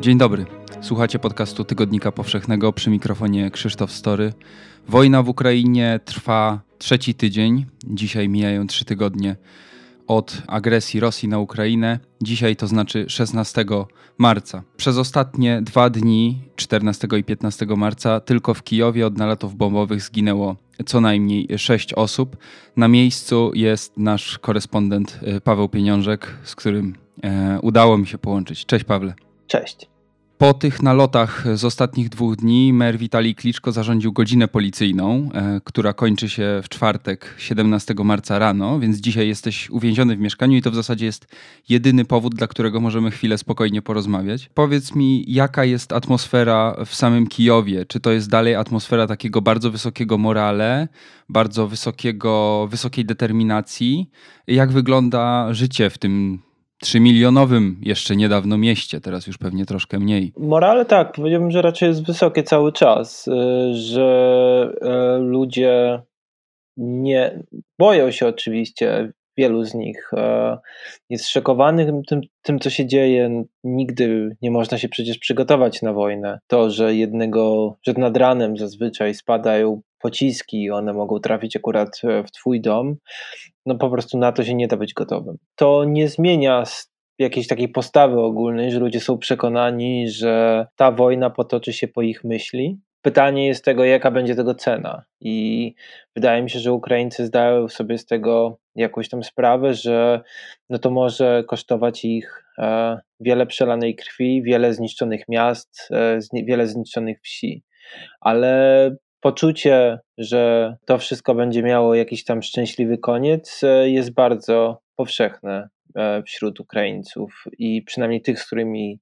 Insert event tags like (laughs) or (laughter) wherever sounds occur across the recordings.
Dzień dobry. Słuchacie podcastu Tygodnika Powszechnego przy mikrofonie Krzysztof Story. Wojna w Ukrainie trwa trzeci tydzień. Dzisiaj mijają trzy tygodnie od agresji Rosji na Ukrainę. Dzisiaj to znaczy 16 marca. Przez ostatnie dwa dni, 14 i 15 marca, tylko w Kijowie od nalatów bombowych zginęło co najmniej sześć osób. Na miejscu jest nasz korespondent e, Paweł Pieniążek, z którym e, udało mi się połączyć. Cześć Pawle. Cześć. Po tych nalotach z ostatnich dwóch dni mer Witalij Kliczko zarządził godzinę policyjną, e, która kończy się w czwartek 17 marca rano, więc dzisiaj jesteś uwięziony w mieszkaniu i to w zasadzie jest jedyny powód, dla którego możemy chwilę spokojnie porozmawiać. Powiedz mi, jaka jest atmosfera w samym Kijowie? Czy to jest dalej atmosfera takiego bardzo wysokiego morale, bardzo wysokiego, wysokiej determinacji? Jak wygląda życie w tym trzymilionowym jeszcze niedawno mieście, teraz już pewnie troszkę mniej. Morale tak, powiedziałbym, że raczej jest wysokie cały czas, y, że y, ludzie nie boją się oczywiście, wielu z nich y, jest szokowanych tym, tym, co się dzieje. Nigdy nie można się przecież przygotować na wojnę. To, że jednego, że nad ranem zazwyczaj spadają pociski one mogą trafić akurat w twój dom, no po prostu na to się nie da być gotowym. To nie zmienia jakiejś takiej postawy ogólnej, że ludzie są przekonani, że ta wojna potoczy się po ich myśli. Pytanie jest tego, jaka będzie tego cena. I wydaje mi się, że Ukraińcy zdają sobie z tego jakąś tam sprawę, że no to może kosztować ich e, wiele przelanej krwi, wiele zniszczonych miast, e, wiele zniszczonych wsi. Ale poczucie, że to wszystko będzie miało jakiś tam szczęśliwy koniec, e, jest bardzo powszechne wśród Ukraińców i przynajmniej tych, z którymi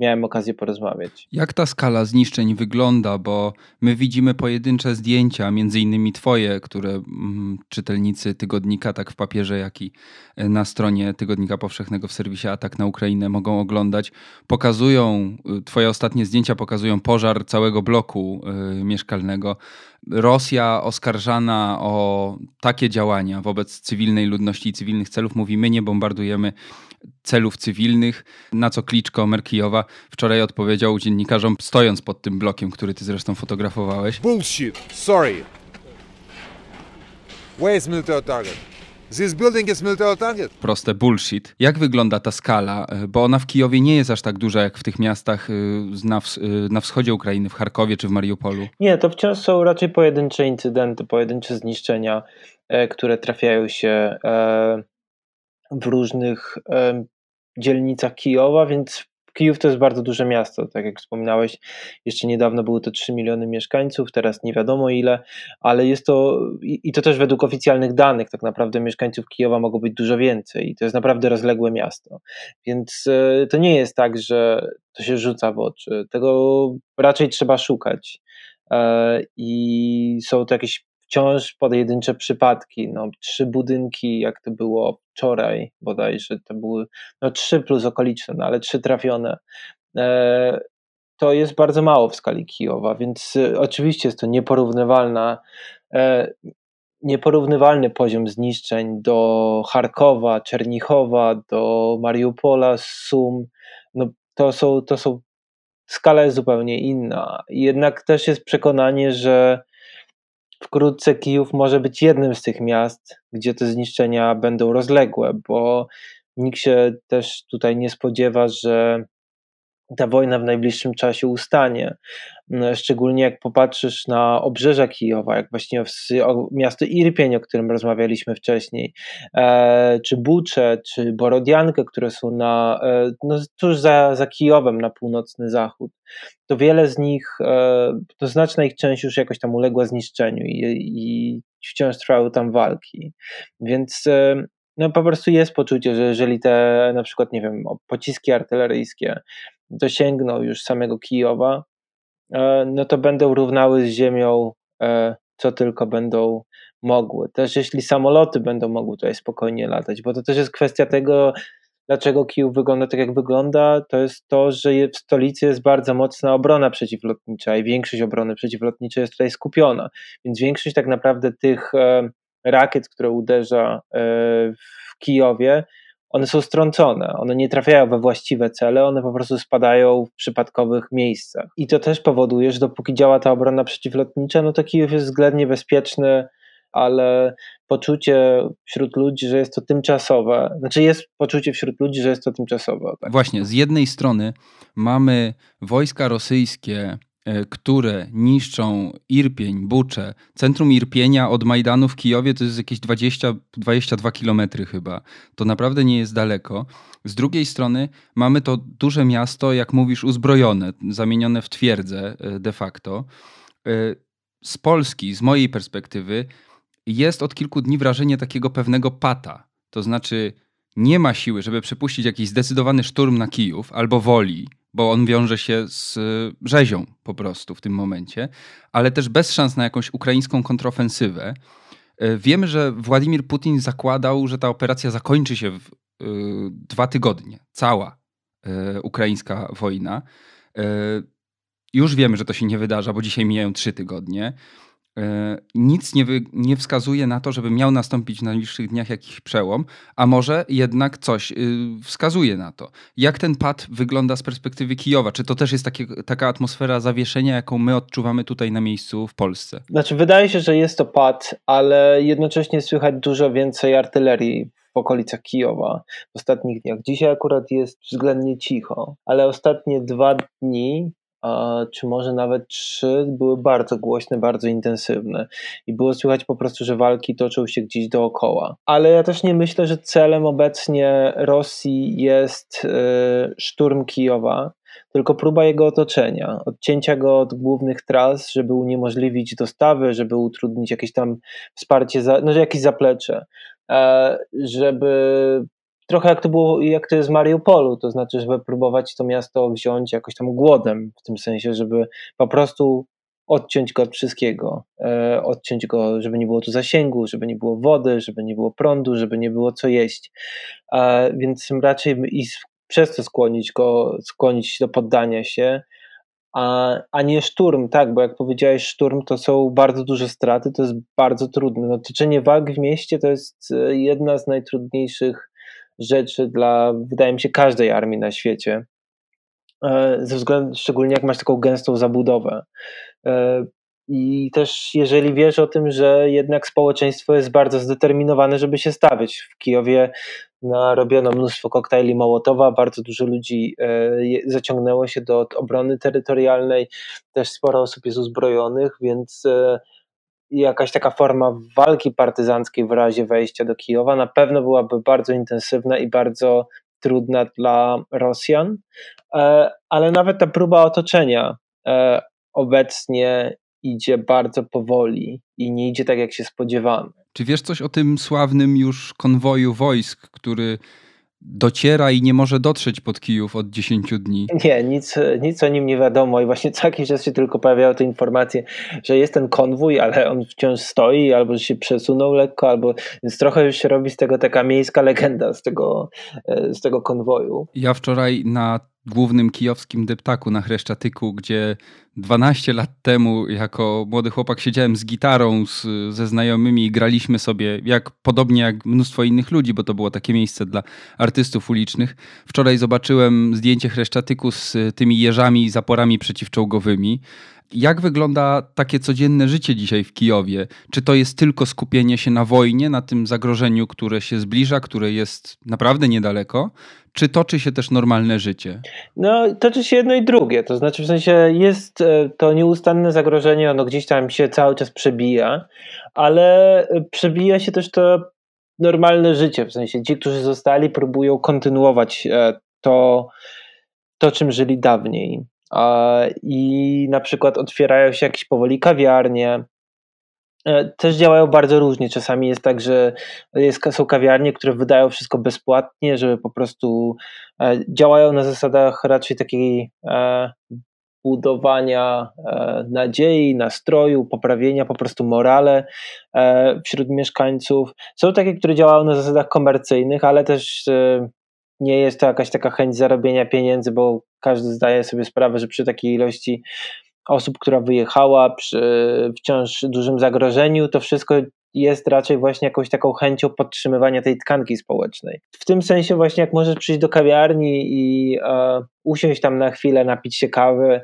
miałem okazję porozmawiać. Jak ta skala zniszczeń wygląda? Bo my widzimy pojedyncze zdjęcia, między innymi twoje, które mm, czytelnicy tygodnika, tak w papierze, jak i e, na stronie Tygodnika Powszechnego w serwisie Atak na Ukrainę mogą oglądać. Pokazują, y, twoje ostatnie zdjęcia pokazują pożar całego bloku y, mieszkalnego. Rosja oskarżana o takie działania wobec cywilnej ludności i cywilnych celów mówi: My nie bombardujemy celów cywilnych, na co Kliczko Merkijowa wczoraj odpowiedział dziennikarzom, stojąc pod tym blokiem, który ty zresztą fotografowałeś. Bullshit, sorry. Where is military target? This building is military target. Proste bullshit. Jak wygląda ta skala? Bo ona w Kijowie nie jest aż tak duża jak w tych miastach y, na, y, na wschodzie Ukrainy, w Charkowie czy w Mariupolu. Nie, to wciąż są raczej pojedyncze incydenty, pojedyncze zniszczenia, e, które trafiają się e, w różnych dzielnicach Kijowa, więc Kijów to jest bardzo duże miasto, tak jak wspominałeś, jeszcze niedawno były to 3 miliony mieszkańców, teraz nie wiadomo ile, ale jest to, i to też według oficjalnych danych, tak naprawdę mieszkańców Kijowa mogło być dużo więcej. I to jest naprawdę rozległe miasto, więc e, to nie jest tak, że to się rzuca w oczy, tego raczej trzeba szukać. E, i są to jakieś wciąż pojedyncze przypadki. No, trzy budynki, jak to było wczoraj bodajże, to były no, trzy plus okoliczne, no, ale trzy trafione. E, to jest bardzo mało w skali Kijowa, więc e, oczywiście jest to nieporównywalna, e, nieporównywalny poziom zniszczeń do Charkowa, Czernichowa, do Mariupola, Sum. No, to, są, to są skala jest zupełnie inna. Jednak też jest przekonanie, że wkrótce Kijów może być jednym z tych miast, gdzie te zniszczenia będą rozległe, bo nikt się też tutaj nie spodziewa, że ta wojna w najbliższym czasie ustanie. Mm, szczególnie jak popatrzysz na obrzeża Kijowa, jak właśnie miasto Irpień, o którym rozmawialiśmy wcześniej, e, czy Bucze, czy Borodiankę, które są na, e, no, tuż za, za Kijowem, na północny zachód, to wiele z nich, e, to znaczna ich część już jakoś tam uległa zniszczeniu i, i wciąż trwały tam walki. Więc no po prostu jest poczucie, że jeżeli te na przykład, nie wiem, pociski artyleryjskie dosięgną już samego Kijowa, e, no to będą równały z ziemią, e, co tylko będą mogły. Też jeśli samoloty będą mogły tutaj spokojnie latać, bo to też jest kwestia tego, dlaczego Kijów wygląda tak, jak wygląda, to jest to, że w stolicy jest bardzo mocna obrona przeciwlotnicza i większość obrony przeciwlotniczej jest tutaj skupiona. Więc większość tak naprawdę tych e, rakiet, które uderza w Kijowie, one są strącone, one nie trafiają we właściwe cele, one po prostu spadają w przypadkowych miejscach. I to też powoduje, że dopóki działa ta obrona przeciwlotnicza, no to Kijów jest względnie bezpieczny, ale poczucie wśród ludzi, że jest to tymczasowe, znaczy jest poczucie wśród ludzi, że jest to tymczasowe. Tak. Właśnie, z jednej strony mamy wojska rosyjskie, e, które niszczą Irpień, Bucze. Centrum Irpienia od Majdanu w Kijowie to jest jakieś 20, 22 kilometry chyba. To naprawdę nie jest daleko. Z drugiej strony mamy to duże miasto, jak mówisz, uzbrojone, zamienione w twierdzę e, de facto. E, z Polski, z mojej perspektywy, jest od kilku dni wrażenie takiego pewnego pata. To znaczy, nie ma siły, żeby przepuścić jakiś zdecydowany szturm na Kijów albo woli, bo on wiąże się z rzezią po prostu w tym momencie, ale też bez szans na jakąś ukraińską kontrofensywę. E, wiemy, że Władimir Putin zakładał, że ta operacja zakończy się w y, dwa tygodnie. Cała y, ukraińska wojna. Y, już wiemy, że to się nie wydarza, bo dzisiaj mijają trzy tygodnie. E, nic nie, wy, nie, wskazuje na to, żeby miał nastąpić w najbliższych dniach jakiś przełom, a może jednak coś y, wskazuje na to. Jak ten pad wygląda z perspektywy Kijowa? Czy to też jest takie, taka atmosfera zawieszenia, jaką my odczuwamy tutaj na miejscu w Polsce? Znaczy, wydaje się, że jest to pad, ale jednocześnie słychać dużo więcej artylerii w okolicach Kijowa w ostatnich dniach. Dzisiaj akurat jest względnie cicho, ale ostatnie dwa dni czy może nawet trzy, były bardzo głośne, bardzo intensywne. I było słychać po prostu, że walki toczą się gdzieś dookoła. Ale ja też nie myślę, że celem obecnie Rosji jest y, szturm Kijowa, tylko próba jego otoczenia, odcięcia go od głównych tras, żeby uniemożliwić dostawy, żeby utrudnić jakieś tam wsparcie, za, no jakieś zaplecze, e, żeby trochę jak to było, jak to jest w Mariupolu, to znaczy, żeby próbować to miasto wziąć jakoś tam głodem, w tym sensie, żeby po prostu odciąć go od wszystkiego, e, odciąć go, żeby nie było tu zasięgu, żeby nie było wody, żeby nie było prądu, żeby nie było co jeść, więc raczej i przez to skłonić go, skłonić do poddania się, a, a nie szturm, tak, bo jak powiedziałeś, szturm to są bardzo duże straty, to jest bardzo trudne. No, toczenie walk w mieście to jest e, jedna z najtrudniejszych rzeczy dla, wydaje mi się, każdej armii na świecie. E, ze względu, szczególnie jak masz taką gęstą zabudowę. E, I też jeżeli wiesz o tym, że jednak społeczeństwo jest bardzo zdeterminowane, żeby się stawić. W Kijowie narobiono mnóstwo koktajli Mołotowa, bardzo dużo ludzi e, zaciągnęło się do obrony terytorialnej, też sporo osób jest uzbrojonych, więc jakaś taka forma walki partyzanckiej w razie wejścia do Kijowa na pewno byłaby bardzo intensywna i bardzo trudna dla Rosjan, e, ale nawet ta próba otoczenia e, obecnie idzie bardzo powoli i nie idzie tak, jak się spodziewamy. Czy wiesz coś o tym sławnym już konwoju wojsk, który dociera i nie może dotrzeć pod Kijów od 10 dni. Nie, nic, nic o nim nie wiadomo i właśnie co jakiś czas się tylko pojawiały te informacje, że jest ten konwój, ale on wciąż stoi, albo się przesunął lekko, albo więc trochę już się robi z tego taka miejska legenda z tego, e, z tego konwoju. Ja wczoraj na głównym kijowskim deptaku na Chreszczatyku, gdzie 12 lat temu jako młody chłopak siedziałem z gitarą z, ze znajomymi i graliśmy sobie, jak podobnie jak mnóstwo innych ludzi, bo to było takie miejsce dla artystów ulicznych. Wczoraj zobaczyłem zdjęcie Chreszczatyku z tymi jeżami i zaporami przeciwczołgowymi. Jak wygląda takie codzienne życie dzisiaj w Kijowie? Czy to jest tylko skupienie się na wojnie, na tym zagrożeniu, które się zbliża, które jest naprawdę niedaleko? Czy toczy się też normalne życie? No, toczy się jedno i drugie. To znaczy, w sensie jest e, to nieustanne zagrożenie, ono gdzieś tam się cały czas przebija, ale e, przebija się też to normalne życie. W sensie ci, którzy zostali, próbują kontynuować e, to, to czym żyli dawniej i na przykład otwierają się jakieś powoli kawiarnie. E, też działają bardzo różnie. Czasami jest tak, że jest, są kawiarnie, które wydają wszystko bezpłatnie, żeby po prostu e, działają na zasadach raczej takiej e, budowania nadziei, nastroju, poprawienia po prostu morale wśród mieszkańców. Są takie, które działają na zasadach komercyjnych, ale też nie jest to jakaś taka chęć zarobienia pieniędzy, bo każdy zdaje sobie sprawę, że przy takiej ilości osób, która wyjechała, przy wciąż dużym zagrożeniu, to wszystko jest raczej właśnie jakąś taką chęcią podtrzymywania tej tkanki społecznej. W tym sensie właśnie jak możesz przyjść do kawiarni i e, usiąść tam na chwilę, napić się kawy,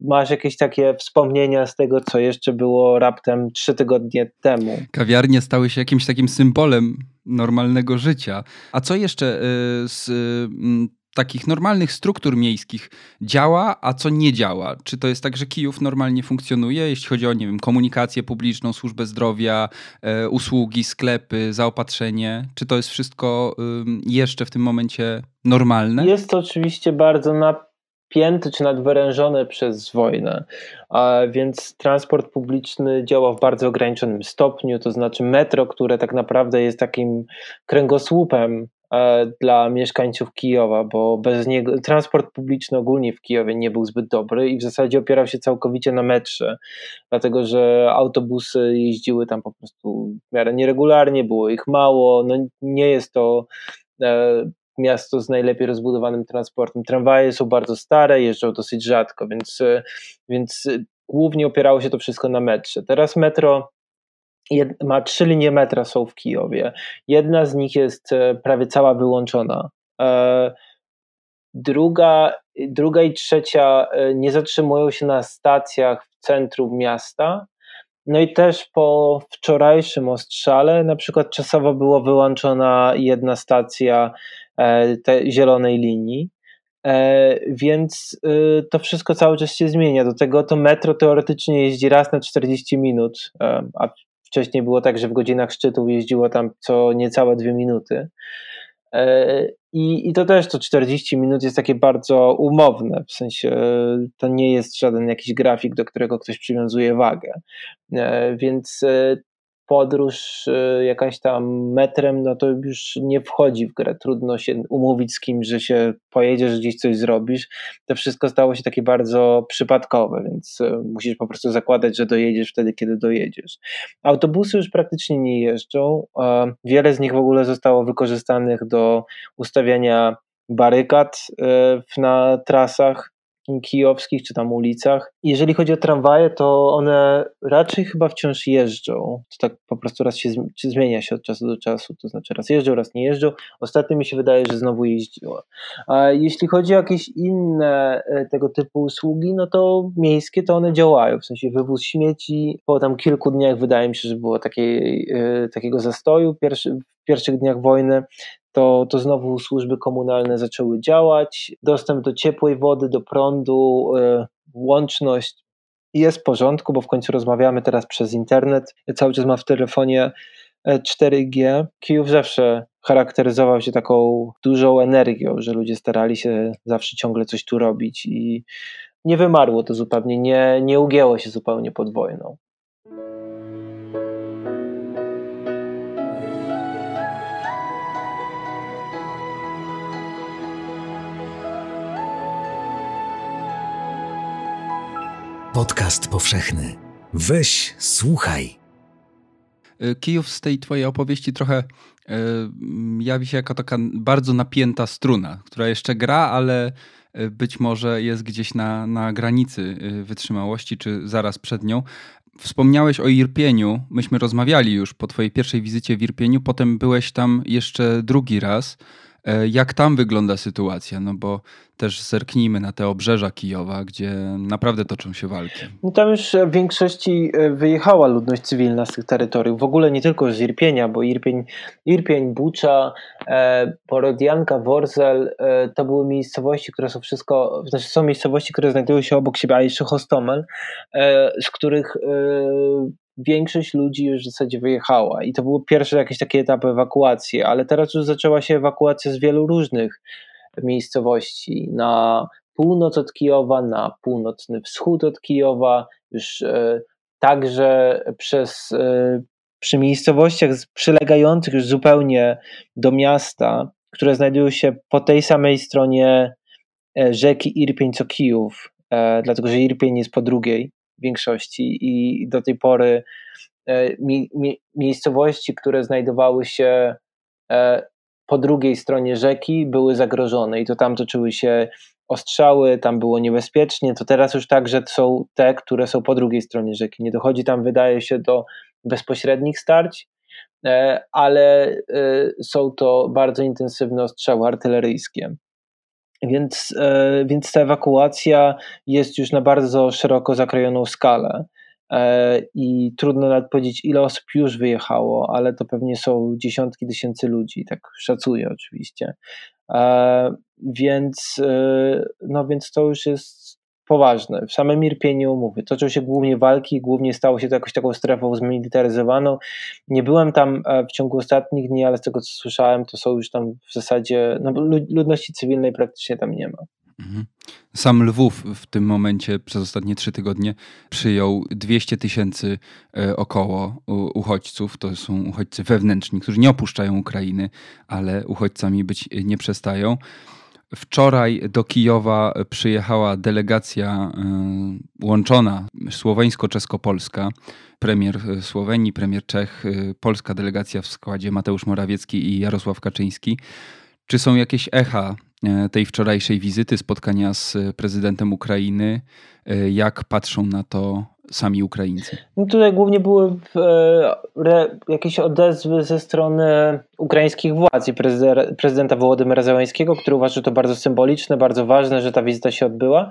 masz jakieś takie wspomnienia z tego, co jeszcze było raptem trzy tygodnie temu. Kawiarnie stały się jakimś takim symbolem normalnego życia. A co jeszcze y, z takich normalnych struktur miejskich działa, a co nie działa? Czy to jest tak, że Kijów normalnie funkcjonuje, jeśli chodzi o, nie wiem, komunikację publiczną, służbę zdrowia, e, usługi, sklepy, zaopatrzenie? Czy to jest wszystko jeszcze w tym momencie normalne? Jest to oczywiście bardzo napięte czy nadwyrężone przez wojnę, a więc transport publiczny działa w bardzo ograniczonym stopniu, to znaczy metro, które tak naprawdę jest takim kręgosłupem dla mieszkańców Kijowa, bo bez niego transport publiczny ogólnie w Kijowie nie był zbyt dobry i w zasadzie opierał się całkowicie na metrze, dlatego że autobusy jeździły tam po prostu w miarę nieregularnie, było ich mało, no nie jest to e, miasto z najlepiej rozbudowanym transportem. Tramwaje są bardzo stare, jeżdżą dosyć rzadko, więc, e, więc głównie opierało się to wszystko na metrze. Teraz metro ma trzy linie metra są w Kijowie. Jedna z nich jest e, prawie cała wyłączona. E, druga, druga i trzecia e, nie zatrzymują się na stacjach w centrum miasta. No i też po wczorajszym ostrzale, na przykład czasowo była wyłączona jedna stacja zielonej linii. Więc to wszystko cały czas się zmienia. Do tego to metro teoretycznie jeździ raz na 40 minut, a Wcześniej było tak, że w godzinach szczytu jeździło tam co niecałe dwie minuty. E, I, I to też to 40 minut jest takie bardzo umowne, w sensie to nie jest żaden jakiś grafik, do którego ktoś przywiązuje wagę. E, więc e, podróż y, jakaś tam metrem, no to już nie wchodzi w grę. Trudno się umówić z kimś, że się pojedziesz, gdzieś coś zrobisz. To wszystko stało się takie bardzo przypadkowe, więc y, musisz po prostu zakładać, że dojedziesz wtedy, kiedy dojedziesz. Autobusy już praktycznie nie jeżdżą. Wiele z nich w ogóle zostało wykorzystanych do ustawiania barykad y, na trasach kijowskich czy tam ulicach. Jeżeli chodzi o tramwaje, to one raczej chyba wciąż jeżdżą. To tak po prostu raz się zmienia się od czasu do czasu, to znaczy raz jeżdżą, raz nie jeżdżą. Ostatnio mi się wydaje, że znowu jeździło. A jeśli chodzi o jakieś inne e, tego typu usługi, no to miejskie to one działają, w sensie wywóz śmieci. Po tam kilku dniach wydaje mi się, że było takiej, e, takiego zastoju pierwszy, w pierwszych dniach wojny to, to znowu służby komunalne zaczęły działać. Dostęp do ciepłej wody, do prądu, e, łączność jest w porządku, bo w końcu rozmawiamy teraz przez internet. Cały czas mam w telefonie 4G. E, Kijów zawsze charakteryzował się taką dużą energią, że ludzie starali się zawsze ciągle coś tu robić i nie wymarło to zupełnie, nie, nie ugięło się zupełnie pod wojną. Podcast powszechny. Weź, słuchaj. Y, Kijów z tej twojej opowieści trochę y, jawi się jako taka bardzo napięta struna, która jeszcze gra, ale y, być może jest gdzieś na, na granicy wytrzymałości, czy zaraz przed nią. Wspomniałeś o Irpieniu. Myśmy rozmawiali już po twojej pierwszej wizycie w Irpieniu, potem byłeś tam jeszcze drugi raz. E, jak tam wygląda sytuacja? No bo też zerknijmy na te obrzeża Kijowa, gdzie naprawdę toczą się walki. No tam już w większości e, wyjechała ludność cywilna z tych terytoriów. W ogóle nie tylko z Irpienia, bo Irpień, Irpień Bucza, e, Worzel e, to były miejscowości, które są wszystko, znaczy są miejscowości, które znajdują się obok siebie, a jeszcze Hostomel, e, z których e, większość ludzi już w zasadzie wyjechała i to były pierwsze jakieś takie etapy ewakuacji, ale teraz już zaczęła się ewakuacja z wielu różnych miejscowości. Na północ od Kijowa, na północny wschód od Kijowa, już e, także przez e, przy miejscowościach przylegających już zupełnie do miasta, które znajdują się po tej samej stronie e, rzeki Irpień co Kijów, e, dlatego że Irpień jest po drugiej większości i do tej pory e, mi, mi, miejscowości, które znajdowały się e, po drugiej stronie rzeki, były zagrożone i to tam toczyły się ostrzały, tam było niebezpiecznie. To teraz już także są te, które są po drugiej stronie rzeki. Nie dochodzi tam, wydaje się, do bezpośrednich starć, ale są to bardzo intensywne ostrzały artyleryjskie. Więc, więc ta ewakuacja jest już na bardzo szeroko zakrojoną skalę. E, i trudno nawet powiedzieć, ile osób już wyjechało, ale to pewnie są dziesiątki tysięcy ludzi, tak szacuję oczywiście. E, więc, e, no więc to już jest poważne. W samym Irpieniu mówię, toczą się głównie walki, głównie stało się to jakoś taką strefą zmilitaryzowaną. Nie byłem tam w ciągu ostatnich dni, ale z tego co słyszałem, to są już tam w zasadzie, no ludności cywilnej praktycznie tam nie ma. Mhm. Sam Lwów w tym momencie przez ostatnie trzy tygodnie przyjął 200 tysięcy e, około uchodźców. To są uchodźcy wewnętrzni, którzy nie opuszczają Ukrainy, ale uchodźcami być nie przestają. Wczoraj do Kijowa przyjechała delegacja e, łączona słoweńsko-czesko-polska. Premier Słowenii, premier Czech, e, polska delegacja w składzie Mateusz Morawiecki i Jarosław Kaczyński. Czy są jakieś echa tej wczorajszej wizyty, spotkania z prezydentem Ukrainy. Jak patrzą na to sami Ukraińcy? No tutaj głównie były e, jakieś odezwy ze strony ukraińskich władz i prezydenta Wołodymyra Zełańskiego, który uważa, że to bardzo symboliczne, bardzo ważne, że ta wizyta się odbyła.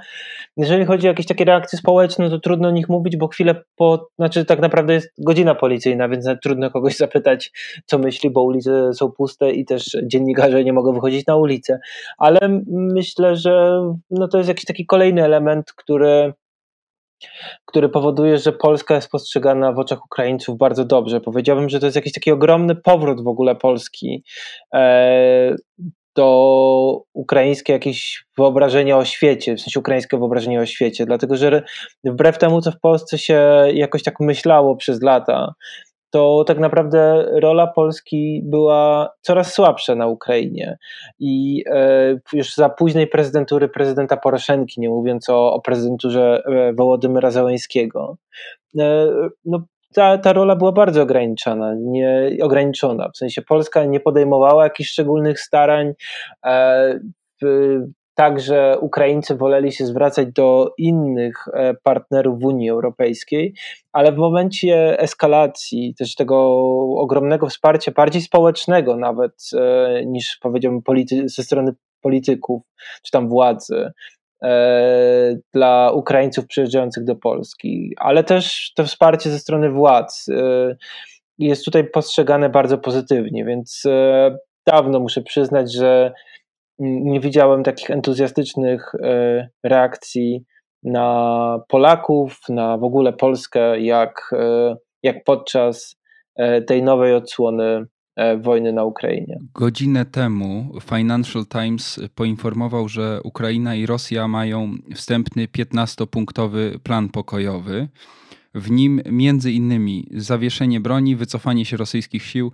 Jeżeli chodzi o jakieś takie reakcje społeczne, to trudno o nich mówić, bo chwilę po, znaczy tak naprawdę jest godzina policyjna, więc trudno kogoś (laughs) zapytać, co myśli, bo ulice są puste i też dziennikarze nie mogą wychodzić na ulicę. Ale myślę, że no to jest jakiś taki kolejny element, który który powoduje, że Polska jest postrzegana w oczach Ukraińców bardzo dobrze. Powiedziałbym, że to jest jakiś taki ogromny powrót w ogóle Polski e, do ukraińskie jakieś wyobrażenia o świecie, w sensie ukraińskie wyobrażenie o świecie, dlatego że wbrew temu, co w Polsce się jakoś tak myślało przez lata, to tak naprawdę rola Polski była coraz słabsza na Ukrainie. I e, już za późnej prezydentury prezydenta Poroszenki, nie mówiąc o, o prezydenturze e, Wołodymyra Załęskiego, e, no, ta, ta rola była bardzo ograniczona, nie, ograniczona. W sensie Polska nie podejmowała jakichś szczególnych starań. Także Ukraińcy woleli się zwracać do innych e, partnerów w Unii Europejskiej, ale w momencie eskalacji też tego ogromnego wsparcia, bardziej społecznego nawet e, niż powiedziałbym polity- ze strony polityków czy tam władzy, e, dla Ukraińców przyjeżdżających do Polski, ale też to wsparcie ze strony władz jest tutaj postrzegane bardzo pozytywnie, więc dawno muszę przyznać, że nie widziałem takich entuzjastycznych e, reakcji na Polaków, na w ogóle Polskę, jak, e, jak podczas e, tej nowej odsłony wojny na Ukrainie. Godzinę temu Financial Times poinformował, że Ukraina i Rosja mają wstępny 15-punktowy plan pokojowy. W nim między innymi zawieszenie broni, wycofanie się rosyjskich sił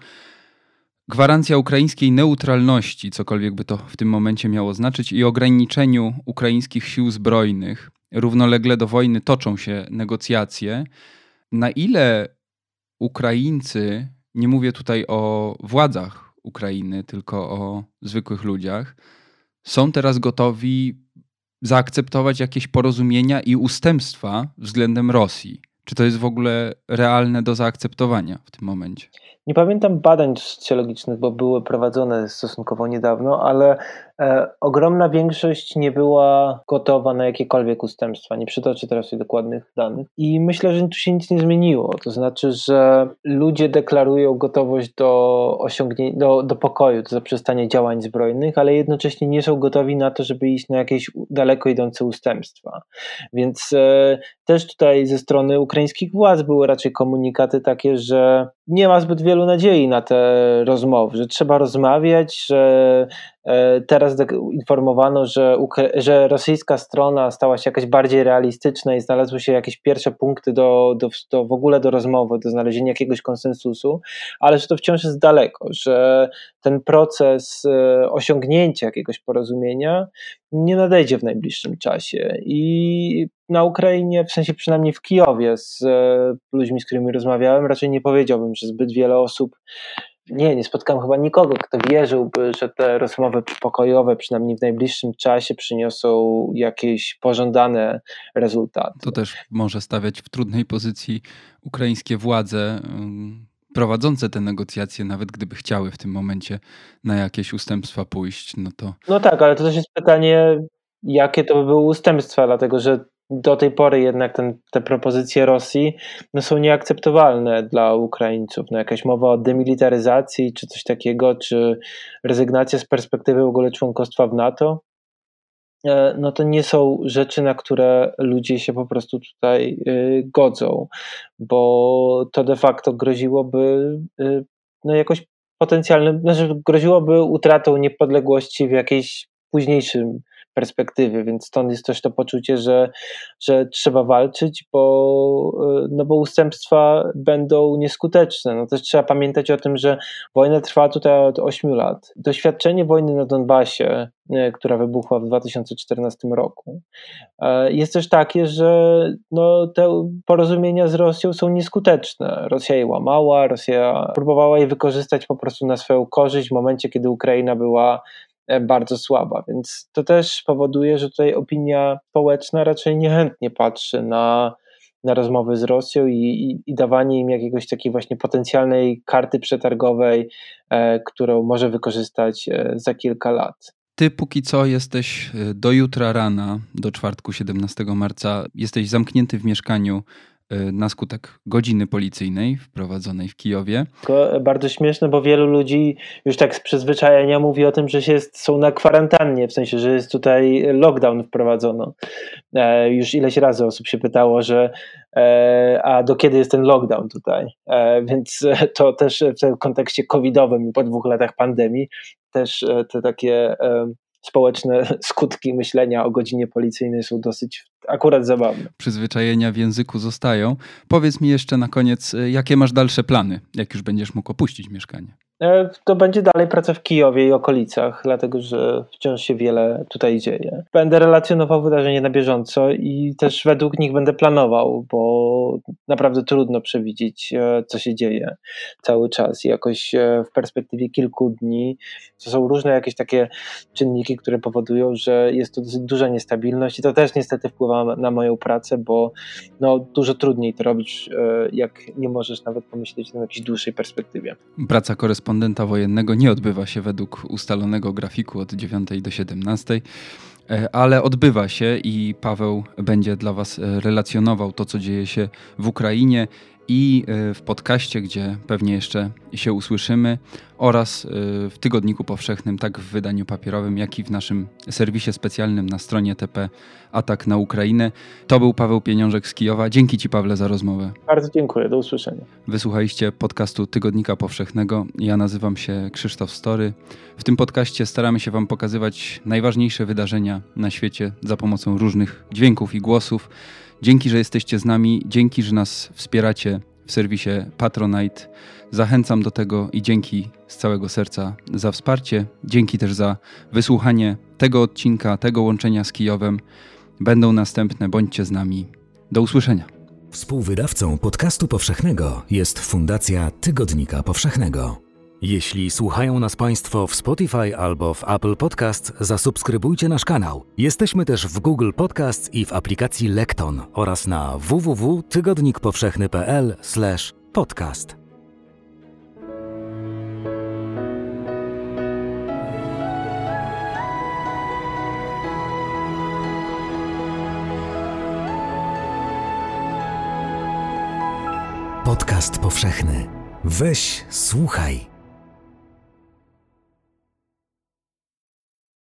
gwarancja ukraińskiej neutralności, cokolwiek by to w tym momencie miało znaczyć, i ograniczeniu ukraińskich sił zbrojnych. Równolegle do wojny toczą się negocjacje. Na ile Ukraińcy, nie mówię tutaj o władzach Ukrainy, tylko o zwykłych ludziach, są teraz gotowi zaakceptować jakieś porozumienia i ustępstwa względem Rosji? Czy to jest w ogóle realne do zaakceptowania w tym momencie? Nie pamiętam badań socjologicznych, bo były prowadzone stosunkowo niedawno, ale e, ogromna większość nie była gotowa na jakiekolwiek ustępstwa. Nie przytoczę teraz dokładnych danych. I myślę, że tu się nic nie zmieniło. To znaczy, że ludzie deklarują gotowość do osiągnięcia, do, do pokoju, do zaprzestania działań zbrojnych, ale jednocześnie nie są gotowi na to, żeby iść na jakieś daleko idące ustępstwa. Więc e, też tutaj ze strony ukraińskich władz były raczej komunikaty takie, że nie ma zbyt wielu nadziei na te rozmowy, że trzeba rozmawiać, że teraz informowano, że, że rosyjska strona stała się jakaś bardziej realistyczna i znalazły się jakieś pierwsze punkty do, do, do w ogóle do rozmowy, do znalezienia jakiegoś konsensusu, ale że to wciąż jest daleko, że ten proces e, osiągnięcia jakiegoś porozumienia nie nadejdzie w najbliższym czasie. I na Ukrainie, w sensie przynajmniej w Kijowie, z e, ludźmi, z którymi rozmawiałem, raczej nie powiedziałbym, że zbyt wiele osób nie, nie spotkałem chyba nikogo, kto wierzyłby, że te rozmowy pokojowe, przynajmniej w najbliższym czasie, przyniosą jakieś pożądane rezultaty. To też może stawiać w trudnej pozycji ukraińskie władze ym, prowadzące te negocjacje, nawet gdyby chciały w tym momencie na jakieś ustępstwa pójść, no to No tak, ale to też jest pytanie, jakie to by były ustępstwa, dlatego że do tej pory jednak ten, te propozycje Rosji no, są nieakceptowalne dla Ukraińców. No, jakaś mowa o demilitaryzacji, czy coś takiego, czy rezygnacja z perspektywy w ogóle członkostwa w NATO, e, no to nie są rzeczy, na które ludzie się po prostu tutaj y, godzą, bo to de facto groziłoby y, no jakoś potencjalnym, znaczy groziłoby utratą niepodległości w jakiejś późniejszym perspektywy, więc stąd jest też to poczucie, że, że trzeba walczyć, bo, e, no bo ustępstwa będą nieskuteczne. No też trzeba pamiętać o tym, że wojna trwa tutaj od 8 lat. Doświadczenie wojny na Donbasie, e, która wybuchła w 2014 roku, e, jest też takie, że no, te porozumienia z Rosją są nieskuteczne. Rosja je łamała, Rosja próbowała je wykorzystać po prostu na swoją korzyść w momencie, kiedy Ukraina była bardzo słaba, więc to też powoduje, że tutaj opinia społeczna raczej niechętnie patrzy na, na rozmowy z Rosją i, i, i dawanie im jakiegoś takiej właśnie potencjalnej karty przetargowej, e, którą może wykorzystać e, za kilka lat. Ty póki co jesteś e, do jutra rana, do czwartku 17 marca, jesteś zamknięty w mieszkaniu na skutek godziny policyjnej wprowadzonej w Kijowie. Bardzo śmieszne, bo wielu ludzi już tak z przyzwyczajenia mówi o tym, że się są na kwarantannie, w sensie, że jest tutaj lockdown wprowadzono. E, już ileś razy osób się pytało, że e, a do kiedy jest ten lockdown tutaj? E, więc (laughs) to też w kontekście covidowym i po dwóch latach pandemii też e, te takie e, społeczne (laughs) skutki myślenia o godzinie policyjnej są dosyć akurat zabawne. Przyzwyczajenia w języku zostają. Powiedz mi jeszcze na koniec, y, jakie masz dalsze plany, jak już będziesz mógł opuścić mieszkanie? E, to będzie dalej praca w Kijowie i okolicach, dlatego że wciąż się wiele tutaj dzieje. Będę relacjonował wydarzenia na bieżąco i też według nich będę planował, bo naprawdę trudno przewidzieć, e, co się dzieje cały czas. I jakoś e, w perspektywie kilku dni to są różne jakieś takie czynniki, które powodują, że jest to dosyć duża niestabilność i to też niestety wpływa na moją pracę, bo no, dużo trudniej to robić, jak nie możesz nawet pomyśleć na jakiejś dłuższej perspektywie. Praca korespondenta korespondenta wojennego nie odbywa się według ustalonego grafiku od 9 do 17, e, ale odbywa się i Paweł będzie dla Was e, relacjonował to, co dzieje się w Ukrainie i e, w podcaście, gdzie pewnie jeszcze się usłyszymy, oraz e, w Tygodniku Powszechnym, tak w wydaniu papierowym, jak i w naszym serwisie specjalnym na stronie TP Atak na Ukrainę. To był Paweł Pieniążek z Kijowa. Dzięki Ci, Pawle, za rozmowę. Bardzo dziękuję. Do usłyszenia. Wysłuchaliście podcastu Tygodnika Powszechnego. Ja nazywam się Krzysztof Story. W tym podcaście staramy się Wam pokazywać najważniejsze wydarzenia na świecie za pomocą różnych dźwięków i głosów. Dzięki, że jesteście z nami, dzięki, że nas wspieracie w serwisie Patronite. Zachęcam do tego i dzięki z całego serca za wsparcie. Dzięki też za wysłuchanie tego odcinka, tego łączenia z Kijowem. Będą następne, bądźcie z nami. Do usłyszenia. Współwydawcą podcastu powszechnego jest Fundacja Tygodnika Powszechnego. Jeśli słuchają nas Państwo w Spotify albo w Apple Podcast, zasubskrybujcie nasz kanał. Jesteśmy też w Google Podcast i w aplikacji Lekton oraz na www.tygodnikpowszechny.pl/podcast. Podcast powszechny. Weź, słuchaj.